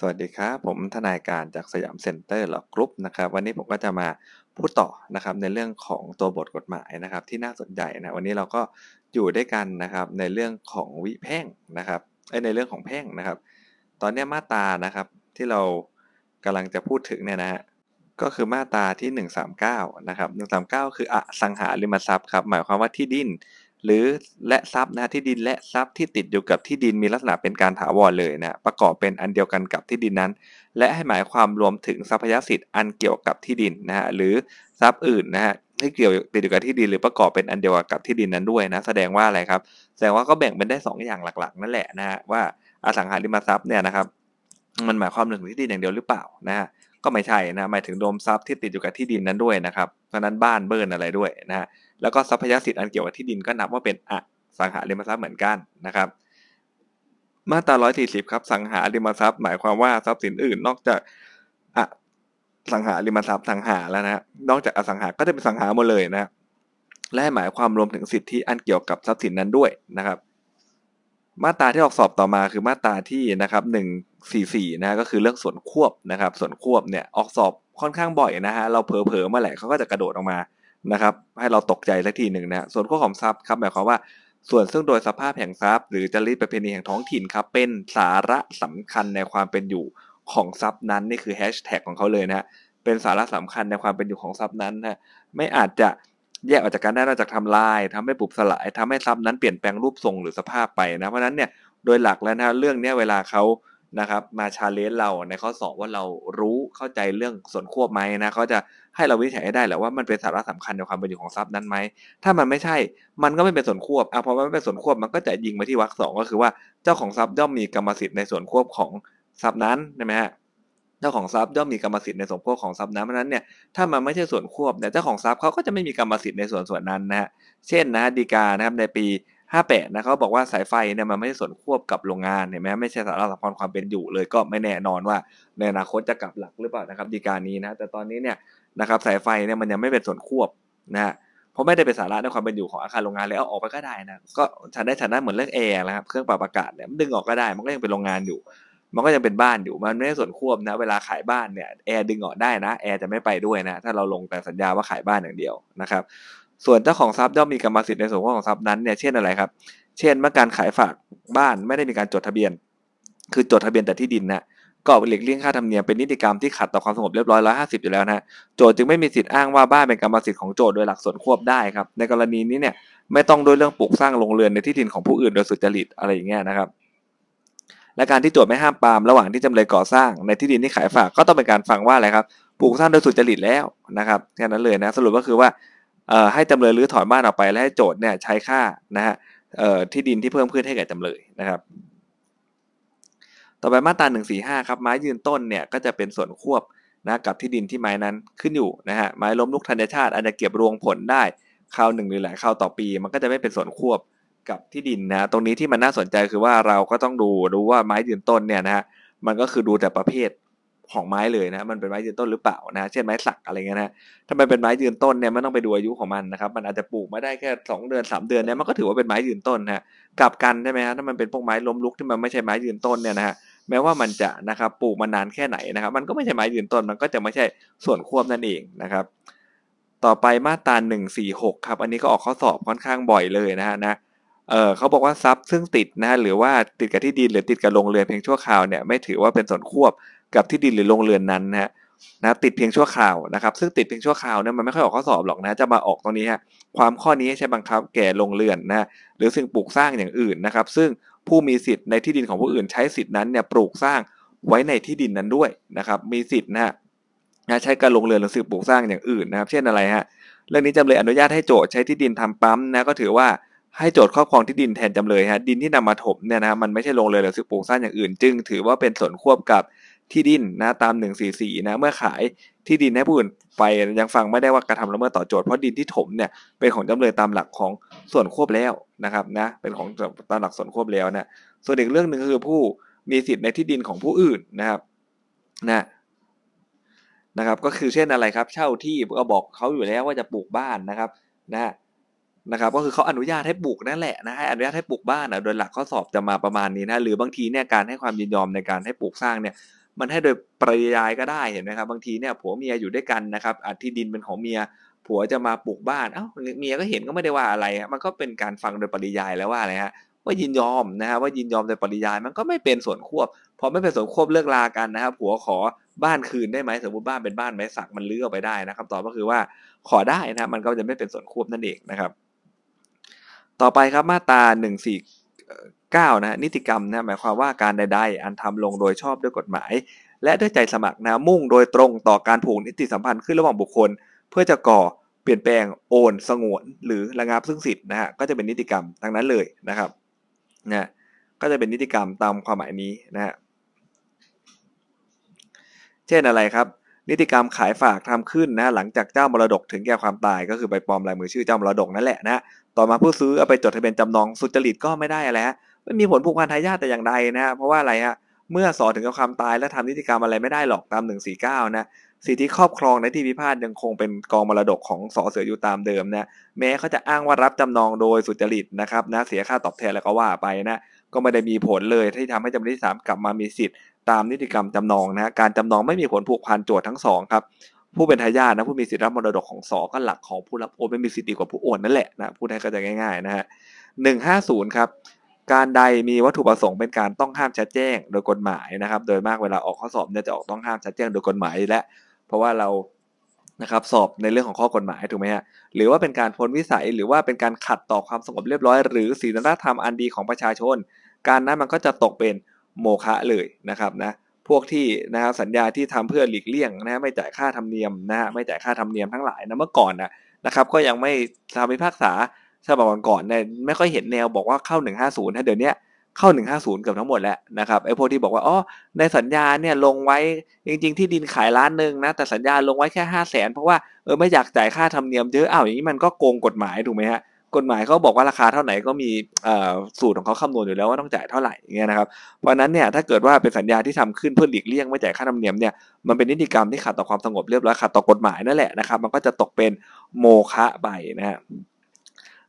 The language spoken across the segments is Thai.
สวัสดีครับ ผมทนายการจาก Siam Center Law Group นะครับวันนี้ผมก็จะมาพูดต่อนะครับในเรื่องของตัวบทกฎหมายนะครับที่น่าสนใจนะวันนี้เราก็อยู่ด้วยกันนะครับในเรื่องของวิแพ่งนะครับในเรื่องของแพ่งนะครับ ตอนนี้มาตรานะครับที่เรากำลังจะพูดถึงเนี่ยนะฮะก็คือมาตราที่ 139นะครับ139 คืออสังหาริมทรัพย์ครับหมายความว่าที่ดิน หรือและทรัพย์นะที่ดินและทรัพย์ที่ติดอยู่กับที่ดินมีลักษณะเป็นการถาวรเลยนะประกอบเป็นอันเดียวกันกับที่ดินนั้น และให้หมายความรวมถึงทรัพยสิทธิ์อันเกี่ยวกับที่ดินนะฮะหรือทรัพย์อื่นนะฮะที่เกี่ยวติดอยู่กับที่ดินหรือประกอบเป็นอันเดียวกับที่ดินนั้นด้วยนะแสดงว่าอะไรครับ แสดงว่าก็แบ่งเป็นได้ 2 อย่างหลักๆ นั่นแหละนะฮะว่าอสังหาริมทรัพย์เนี่ยนะครับมันหมายความถึงที่ดินอย่างเดียวหรือเปล่านะฮะ ก็ไม่ใช่นะหมายถึงโดมทรัพย์ที่ติดอยู่กับที่ดินนั้นด้วยนะครับเพราะนั้นบ้านเบิร์นอะไรด้วยนะฮะแล้วก็ทรัพยสิทธิ์อันเกี่ยวกับที่ดินก็นับว่าเป็นอสังหาริมทรัพย์เหมือนกันนะครับมาตรา 140 ครับ สังหาริมทรัพย์ หมายความว่าทรัพย์สินอื่น นอกจากอสังหาริมทรัพย์สังหาแล้วนะนอกจากอสังหา ก็จะเป็นสังหาหมดเลยนะและหมายความรวมถึงสิทธิอันเกี่ยวกับทรัพย์สินนั้นด้วยนะครับ มาตราที่ออกสอบต่อมาคือมาตราที่นะครับ 44นะก็คือเรื่องส่วนควบนะครับ ส่วนควบเนี่ยออกสอบค่อนข้างบ่อยนะฮะเราเผลอๆเมื่อไหร่เขาก็จะกระโดดออกมานะครับ ให้เราตกใจสักทีหนึ่งนะส่วนควบของทรัพย์ครับหมายความว่าส่วนซึ่งโดยสภาพแห่งทรัพย์ หรือจริตประเพณีแห่งท้องถิ่นครับ เป็นสาระสำคัญในความเป็นอยู่ของทรัพย์นั้นนี่คือแฮชแท็กของเขาเลยนะเป็นสาระสำคัญในความเป็นอยู่ของทรัพย์นั้นนะไม่อาจจะแยกออกจากกันได้นอกจากทำลายทำให้บุบสลายทำให้ทรัพย์นั้นเปลี่ยนแปลงรูปทรงหรือสภาพไปนะเพราะนั้นเนี่ยโดยหลักแล้วนะเรื่องนี้เวลาเขา นะครับ มาชาเลนจ์เราในข้อสอบว่าเรารู้เข้าใจเรื่องส่วนควบไหมนะเขาจะให้เราวิจัยได้แหละว่ามันเป็นสาระสำคัญในความเป็นอยู่ของทรัพย์นั้นไหมถ้ามันไม่ใช่มันก็ไม่เป็นส่วนควบอะพอมันไม่เป็นส่วนควบมันก็จะยิงไปที่วรรคสองก็คือว่าเจ้าของทรัพย์ย่อมมีกรรมสิทธิ์ในส่วนควบของทรัพย์นั้นใช่ไหมฮะเจ้าของทรัพย์ย่อมมีกรรมสิทธิ์ในส่วนควบของทรัพย์นั้นเพราะนั้นเนี่ยถ้ามันไม่ใช่ส่วนควบเนี่ยเจ้าของทรัพย์เขาก็จะไม่มีกรรมสิทธิ์ในส่วนส่วนนั้นนะฮะเช่นนะดีกานะครับในปี 58นะเขาบอกว่าสายไฟเนี่ยมันไม่ใช่ส่วนควบกับโรงงานเห็นไหมไม่ใช่สาระสำคัญความเป็นอยู่เลยก็ไม่แน่นอนว่าในอนาคตจะกลับหลักหรือเปล่านะครับฎีกานี้นะแต่ตอนนี้เนี่ยนะครับสายไฟเนี่ยมันยังไม่เป็นส่วนควบนะเพราะไม่ได้เป็นสาระในความเป็นอยู่ของอาคารโรงงานแล้วเอาออกไปก็ได้นะก็ฉันได้ฉันได้เหมือนเรื่องแอร์นะครับเครื่องปรับอากาศเนี่ยดึงออกก็ได้มันก็ยังเป็นโรงงานอยู่ มันก็ยังเป็นบ้านอยู่มันไม่ได้ส่วนควบนะเวลาขายบ้านเนี่ยแอร์ดึงออกได้นะแอร์จะไม่ไปด้วยนะถ้าเราลงแต่สัญญาว่าขายบ้านอย่างเดียวนะครับ ส่วนเจ้าของทรัพย์ย่อมมีกรรมสิทธิ์ในส่วนของทรัพย์นั้นเนี่ยเช่นอะไรครับ เช่นเมื่อการขายฝากบ้านไม่ได้มีการจดทะเบียน คือจดทะเบียนแต่ที่ดินนะก็หลีกเลี่ยงค่าธรรมเนียมเป็นนิติกรรมที่ขัดต่อความสงบเรียบร้อยร้อยห้าสิบอยู่แล้วนะโจทย์จึงไม่มีสิทธิ์อ้างว่าบ้านเป็นกรรมสิทธิ์ของโจทย์โดยหลักส่วนควบได้ครับ ในกรณีนี้เนี่ยไม่ต้องโดยเรื่องปลูกสร้างโรงเรือนในที่ดินของผู้อื่นโดยสุจริตอะไรอย่างเงี้ยนะครับ และการที่โจทย์ไม่ห้ามปามระหว่างที่จำเลยก่อสร้างในที่ดินที่ขายฝากก็ต้องเป็นการฟังว่าอะไรครับปลูกสร้างโดยสุจริตแล้วนะครับแค่นั้นเลยนะสรุปก็คือว่า ให้จำเลยรื้อถอนบ้านออกไปและให้โจทย์เนี่ยใช้ค่านะฮะที่ดินที่เพิ่มขึ้นให้แก่จำเลยนะครับต่อไปมาตรา145 ครับไม้ยืนต้นเนี่ยก็จะเป็นส่วนควบนะกับที่ดินที่ไม้นั้นขึ้นอยู่นะฮะไม้ล้มลุกธัญชาติอาจจะเก็บรวงผลได้คราวหนึ่งหรือหลายคราวต่อปี มันก็จะไม่เป็นส่วนควบกับที่ดินนะตรงนี้ที่มันน่าสนใจคือว่าเราก็ต้องดูดูว่าไม้ยืนต้นเนี่ยนะฮะมันก็คือดูแต่ประเภท ของไม้เลยนะมันเป็นไม้ยืนต้นหรือเปล่านะเช่นไม้สักอะไรเงี้ยนะถ้ามันเป็นไม้ยืนต้นเนี่ยไม่ต้องไปดูอายุของมันนะครับ มันอาจจะปลูกมาได้แค่สองเดือนสามเดือนเนี่ยมันก็ถือว่าเป็นไม้ยืนต้นนะกลับกันใช่ไหมฮะถ้ามันเป็นพวกไม้ล้มลุกที่มันไม่ใช่ไม้ยืนต้นเนี่ยนะฮะแม้ว่ามันจะนะครับปลูกมานานแค่ไหนนะครับ มันก็ไม่ใช่ไม้ยืนต้นมันก็จะไม่ใช่ส่วนควบนั่นเองนะครับ ต่อไปมาตราหนึ่งสี่หกครับ อันนี้ก็ออกข้อสอบค่อนข้างบ่อยเลยนะฮะนะเออเขาบอกว่าทรัพย์ซึ่งติดนะหรือว่าติดกับที่ดินหรือติดกับโรงเรือนเพียงชั่วคราวเนี่ยไม่ถือว่าเป็นส่วนควบ กับที่ดินหรือโรงเรือนนั้นนะฮะนะติดเพียงชั่วคราวนะครับ ซึ่งติดเพียงชั่วคราวเนี่ยมันไม่ค่อยออกข้อสอบหรอกนะจะมาออกตรงนี้ฮะความข้อนี้ใช้บังคับแก่โรงเรือนนะหรือสิ่งปลูกสร้างอย่างอื่นนะครับ ซึ่งผู้มีสิทธิ์ในที่ดินของผู้อื่นใช้สิทธินั้นเนี่ยปลูกสร้างไว้ในที่ดินนั้นด้วยนะครับมีสิทธิ์นะฮะใช้การลงเรือนหรือสิ่งปลูกสร้างอย่างอื่นนะครับ เช่นอะไรฮะเรื่องนี้จำเลยอนุญาตให้โจทย์ใช้ที่ดินทำปั๊มนะก็ถือว่าให้โจทย์ครอบครองที่ดินแทนจำเลยฮะดินที่นำมาถมเนี่ยนะมันไม่ใช่ลงเรือนหรือสิ่งปลูกสร้างอย่างอื่น จึงถือว่าเป็นส่วนควบกับ ที่ดินนะตาม 144นะเมื่อขายที่ดินให้ผู้อื่นไปยังฟังไม่ได้ว่ากระทำละเมิดต่อโจทย์เพราะดินที่ถมเนี่ยเป็นของจำเลยตามหลักของส่วนควบแล้วนะครับนะเป็นของตามหลักส่วนควบแล้วนะส่วนอีกเรื่องหนึ่งคือผู้มีสิทธิ์ในที่ดินของผู้อื่นนะครับนะนะครับ ก็คือเช่นอะไรครับ เช่าที่ก็บอกเขาอยู่แล้วว่าจะปลูกบ้านนะครับนะนะครับก็คือเขาอนุญาตให้ปลูกนั่นแหละนะให้อนุญาตให้ปลูกบ้านนะโดยหลักข้อสอบจะมาประมาณนี้นะหรือบางทีเนี่ยการให้ความยินยอมในการให้ปลูกสร้างเนี่ย มันให้โดยปริยายก็ได้เห็นไหมครับบางทีเนี่ยผัวเมียอยู่ด้วยกันนะครับอาที่ดินเป็นของเมียผัวจะมาปลูกบ้านเอ้าเมียก็เห็นก็ไม่ได้ว่าอะไร มันก็เป็นการฟังโดยปริยายแล้วว่าอะไรฮะว่ายินยอมนะฮะว่ายินยอมโดยปริยายมันก็ไม่เป็นส่วนควบพอไม่เป็นส่วนควบเลิกลากันนะครับผัวขอบ้านคืนได้ไหมสมมติบ้านเป็นบ้านไม้สักมันเลื้อออกไปได้นะครับตอบก็คือว่าขอได้นะมันก็จะไม่เป็นส่วนควบนั่นเองนะครับ ต่อไปครับมาตรา หนึ่งสี่เก้านะนิติกรรมนะหมายความว่าการใดๆ อันทำลงโดยชอบด้วยกฎหมาย และด้วยใจสมัครนะมุ่งโดยตรงต่อการผูกนิติสัมพันธ์ขึ้นระหว่างบุคคล เพื่อจะก่อเปลี่ยนแปลงโอนสงวน หรือระงับซึ่งสิทธิ์นะฮะก็จะเป็นนิติกรรมทั้งนั้นเลยนะครับนะก็จะเป็นนิติกรรมตามความหมายนี้นะฮะเช่นอะไรครับ นิติกรรมขายฝากทำขึ้นนะหลังจากเจ้ามรดกถึงแก่ความตายก็คือไปปลอมลายมือชื่อเจ้ามรดกนั่นแหละนะต่อมาผู้ซื้อเอาไปจดทะเบียนจำนองสุจริตก็ไม่ได้อะไรฮะไม่มีผลผูกพันทายาทแต่อย่างใดนะเพราะว่าอะไรฮะเมื่อสอถึงกับความตายและทำนิติกรรมอะไรไม่ได้หรอกตาม 149 นะสิทธิครอบครองในที่พิพาทยังคงเป็นกองมรดกของสอเสืออยู่ตามเดิมนะแม้เขาจะอ้างว่ารับจำนองโดยสุจริตนะครับนะเสียค่าตอบแทนแล้วก็ว่าไปนะ ก็ไม่ได้มีผลเลยที่ทำให้จำเลยที่ 3 กลับมามีสิทธิ์ตามนิติกรรมจำนองนะการจำนองไม่มีผลผูกพันโจทย์ทั้งสองครับผู้เป็นทายาทนะผู้มีสิทธิรับมรดกของสอก็หลักของผู้รับโอนไม่มีสิทธิกว่าผู้โอนนั่นแหละนะพูดให้เข้าใจง่ายๆนะฮะหนึ่งห้าศูนย์ครับการใดมีวัตถุประสงค์เป็นการต้องห้ามชัดแจ้งโดยกฎหมายนะครับ โดยมากเวลาออกข้อสอบเนี่ยจะออกต้องห้ามชัดแจ้งโดยกฎหมายและ เพราะว่าเรานะครับสอบในเรื่องของข้อกฎหมายถูกไหมฮะหรือว่าเป็นการพ้นวิสัยหรือว่าเป็นการขัดต่อความสงบเรียบร้อย หรือศีลธรรมอันดีของประชาชน การนั้นมันก็จะตกเป็นโมฆะเลยนะครับนะพวกที่นะครับสัญญาที่ทำเพื่อหลีกเลี่ยงนะไม่จ่ายค่าธรรมเนียมนะฮะไม่จ่ายค่าธรรมเนียมทั้งหลายนะเมื่อก่อนนะนะครับก็ยังไม่ทำพิพากษาฉบับก่อนเนี่ยไม่ค่อยเห็นแนวบอกว่าเข้า 150ถ้าเดี๋ยวนี้เข้า 150 เกือบทั้งหมดแล้วนะครับไอ้พวกที่บอกว่าอ๋อในสัญญาเนี่ยลงไว้จริง ๆ ที่ดินขายล้านหนึ่งนะแต่สัญญาลงไว้แค่ห้าแสนเพราะว่าเออไม่อยากจ่ายค่าธรรมเนียมเยอะอ้าวอย่างนี้มันก็โกงกฎหมายถูกไหมฮะ กฎหมายเขาบอกว่าราคาเท่าไหร่ก็มีสูตรของเขาคำนวณอยู่แล้วว่าต้องจ่ายเท่าไหร่เงี้ยนะครับ เพราะนั้นเนี่ยถ้าเกิดว่าเป็นสัญญาที่ทำขึ้นเพื่อหลีกเลี่ยงไม่จ่ายค่าธรรมเนียมเนี่ยมันเป็นนิติกรรมที่ขัดต่อความสงบเรียบร้อยขัดต่อกฎหมายนั่นแหละนะครับมันก็จะตกเป็นโมฆะไปนะฮะ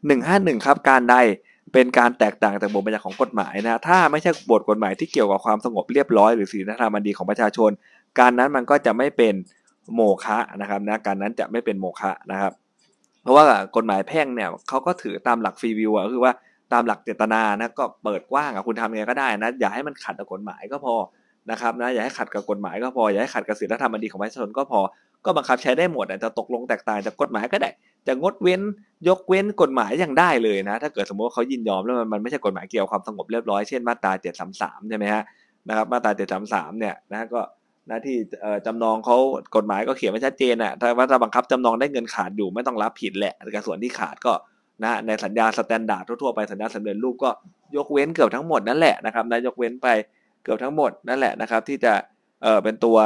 หนึ่งห้าหนึ่งครับการใดเป็นการแตกต่างจากบทบัญญัติของกฎหมายนะถ้าไม่ใช่บทกฎหมายที่เกี่ยวกับความสงบเรียบร้อยหรือศีลธรรมอันดีของประชาชน การนั้นมันก็จะไม่เป็นโมฆะนะครับนะการนั้นจะไม่เป็นโมฆะนะครับ เพราะว่ากฎหมายแพ่งเนี่ยเขาก็ถือตามหลักฟรีวิวก็คือว่าตามหลักเจตนานะก็เปิดกว้างอะคุณทำไงก็ได้นะอย่าให้มันขัดกับกฎหมายก็พอนะครับนะอย่าให้ขัดกับกฎหมายก็พออย่าให้ขัดกับศีลธรรมอันดีของประชาชนก็พอก็บังคับใช้ได้หมดจะตกลงแตกต่างจากกฎหมายก็ได้ จะงดเว้นยกเว้นกฎหมายยังได้เลยนะ ถ้าเกิดสมมติว่าเขายินยอมแล้วมันมันไม่ใช่กฎหมายเกี่ยวกับความสงบเรียบร้อยเช่นมาตราเจ็ดสามสามใช่ไหมฮะนะครับมาตราเจ็ดสามสามเนี่ยนะก็ น้าที่จำนองเขากฎหมายก็เขียนไว้ชัดเจนอะถ้าว่าถ้าบังคับจำนองได้เงินขาดอยู่ไม่ต้องรับผิดแหละแต่ส่วนที่ขาดก็นะในสัญญา standard ทั่วไปสัญญาสำเร็จรูปก็ยกเว้นเกือบทั้งหมดนั่นแหละนะครับนะยกเว้นไปเกือบทั้งหมดนั่นแหละนะครับ ที่จะเออเป็นตัว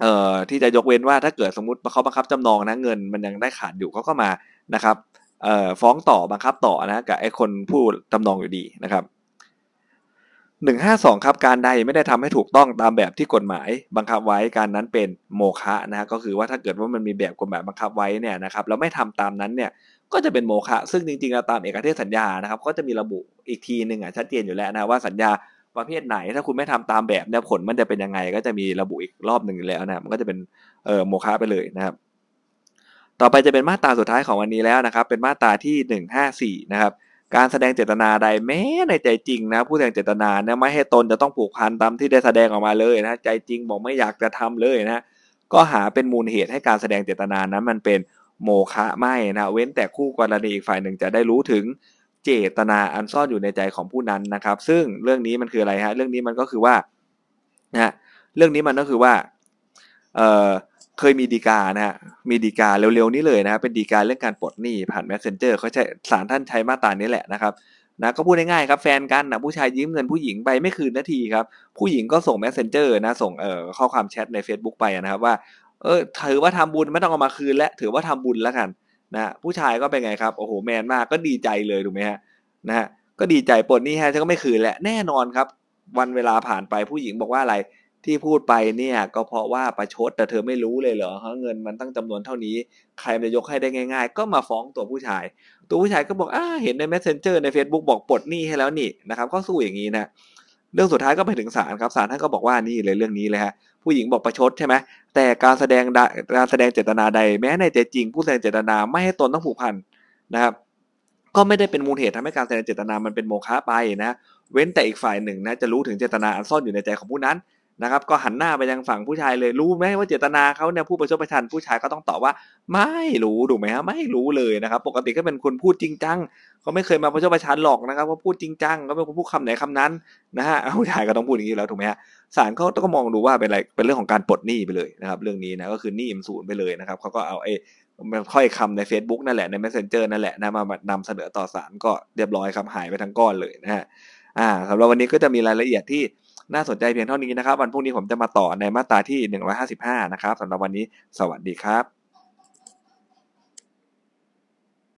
เอ่อที่จะยกเว้นว่าถ้าเกิดสมมติเขาบังคับจำนองนะเงินมันยังได้ขาดอยู่เขาก็มานะครับเอ่อฟ้องต่อบังคับต่อนะกับไอ้คนผู้จำนองอยู่ดีนะครับ หนึ่งห้าสองครับการใดไม่ได้ทำให้ถูกต้องตามแบบที่กฎหมายบังคับไว้การนั้นเป็นโมฆะนะฮะก็คือว่าถ้าเกิดว่ามันมีแบบกฎหมายบังคับไว้เนี่ยนะครับแล้วไม่ทำตามนั้นเนี่ยก็จะเป็นโมฆะซึ่งจริงๆแล้วตามเอกเทศสัญญานะครับก็จะมีระบุอีกทีหนึ่งอะชัดเจนอยู่แล้วนะว่าสัญญาประเภทไหนถ้าคุณไม่ทำตามแบบเนี่ยผลมันจะเป็นยังไง ก็จะมีระบุอีกรอบหนึ่งแล้วนะมันก็จะเป็นเอ่อโมฆะไปเลยนะครับต่อไปจะเป็นมาตราสุดท้ายของวันนี้แล้วนะครับเป็นมาตราที่หนึ่งห้าสี่นะครับ การแสดงเจตนาใดแม้ในใจจริงนะ ผู้แสดงเจตนาเนี่ยไม่ให้ตนจะต้องผูกพันตามที่ได้แสดงออกมาเลยนะใจจริงบอกไม่อยากจะทำเลยนะก็หาเป็นมูลเหตุให้การแสดงเจตนานั้นมันเป็นโมฆะไม่นะเว้นแต่คู่กรณีอีกฝ่ายหนึ่งจะได้รู้ถึงเจตนาอันซ่อนอยู่ในใจของผู้นั้นนะครับ ซึ่งเรื่องนี้มันคืออะไรฮะเรื่องนี้มันก็คือว่านะเรื่องนี้มันก็คือว่าเอ่อ เคยมีดีกานะฮะมีดีกาเร็วๆนี้เลยนะเป็นดีกาเรื่องการปลดหนี้ผ่าน messenger เขาใช้สารท่านใช้มาตรานี้แหละนะครับนะก็พูดง่ายๆครับแฟนกันนะผู้ชายยืมเงินผู้หญิงไปไม่คืนนาทีครับ ผู้หญิงก็ส่ง messenger นะส่งเอ่อข้อความแชทใน Facebook ไปนะครับว่าเออถือว่าทำบุญไม่ต้องเอามาคืนแล้วถือว่าทำบุญแล้วกันนะผู้ชายก็เป็นไงครับโอ้โหแมนมากก็ดีใจเลยถูกไหมฮะนะฮะก็ดีใจปลดหนี้ฮะฉันก็ไม่คืนแหละแน่นอนครับ วันเวลาผ่านไปผู้หญิงบอกว่าอะไร ที่พูดไปเนี่ยก็เพราะว่าประชดแต่เธอไม่รู้เลยเหรอเงินมันตั้งจำนวนเท่านี้ ใครจะยกให้ได้ง่าย ๆ ก็มาฟ้องตัวผู้ชาย ตัวผู้ชายก็บอกอ่าเห็นใน messenger ใน Facebook บอกปลดหนี้ให้แล้วนี่นะครับ ก็สู้อย่างนี้นะเรื่องสุดท้ายก็ไปถึงศาลครับศาลท่านก็บอกว่านี่เลยเรื่องนี้เลยฮะผู้หญิงบอกประชดใช่ไหมแต่การแสดงการแสดงเจตนาใด แม้ในใจจริง ผู้แสดงเจตนาไม่ให้ตนต้องผูกพันนะครับก็ไม่ได้เป็นมูลเหตุทำให้การแสดงเจตนามันเป็นโมฆะไปนะ เว้นแต่อีกฝ่ายหนึ่งนะจะรู้ถึงเจตนาอันซ่อนอยู่ในใจของผู้นั้น นะครับ ก็หันหน้าไปยังฝั่งผู้ชายเลยรู้ไหมว่าเจตนาเขาเนี่ยผู้ประชดประชันผู้ชายก็ต้องตอบว่า ไม่รู้ถูกไหมฮะไม่รู้เลยนะครับ ปกติก็เป็นคนพูดจริงจังเขาไม่เคยมาประชดประชันหรอกนะครับว่าพูดจริงจังก็เป็นคนพูดคำไหนคำนั้นนะฮะผู้ชายก็ต้องพูดอย่างนี้แล้วถูกไหมฮะศาลเขาต้องมองดูว่าเป็นอะไรเป็นเรื่องของการปลดหนี้ไปเลยนะครับ เรื่องนี้นะก็คือหนี้มันศูนย์ไปเลยนะครับเขาก็เอาไอ้ค่อยคำใน Facebook นั่นแหละใน Messenger นั่นแหละนะมานำเสนอต่อศาลก็เรียบร้อยครับหายไปทั้งก้อนเลยนะฮะอ่าสำหรับวันนี้ก็จะมีรายละเอียดที่ น่าสนใจเพียงเท่านี้นะครับ วันพรุ่งนี้ผมจะมาต่อในมาตราที่ 155 นะครับสำหรับวันนี้สวัสดีครับ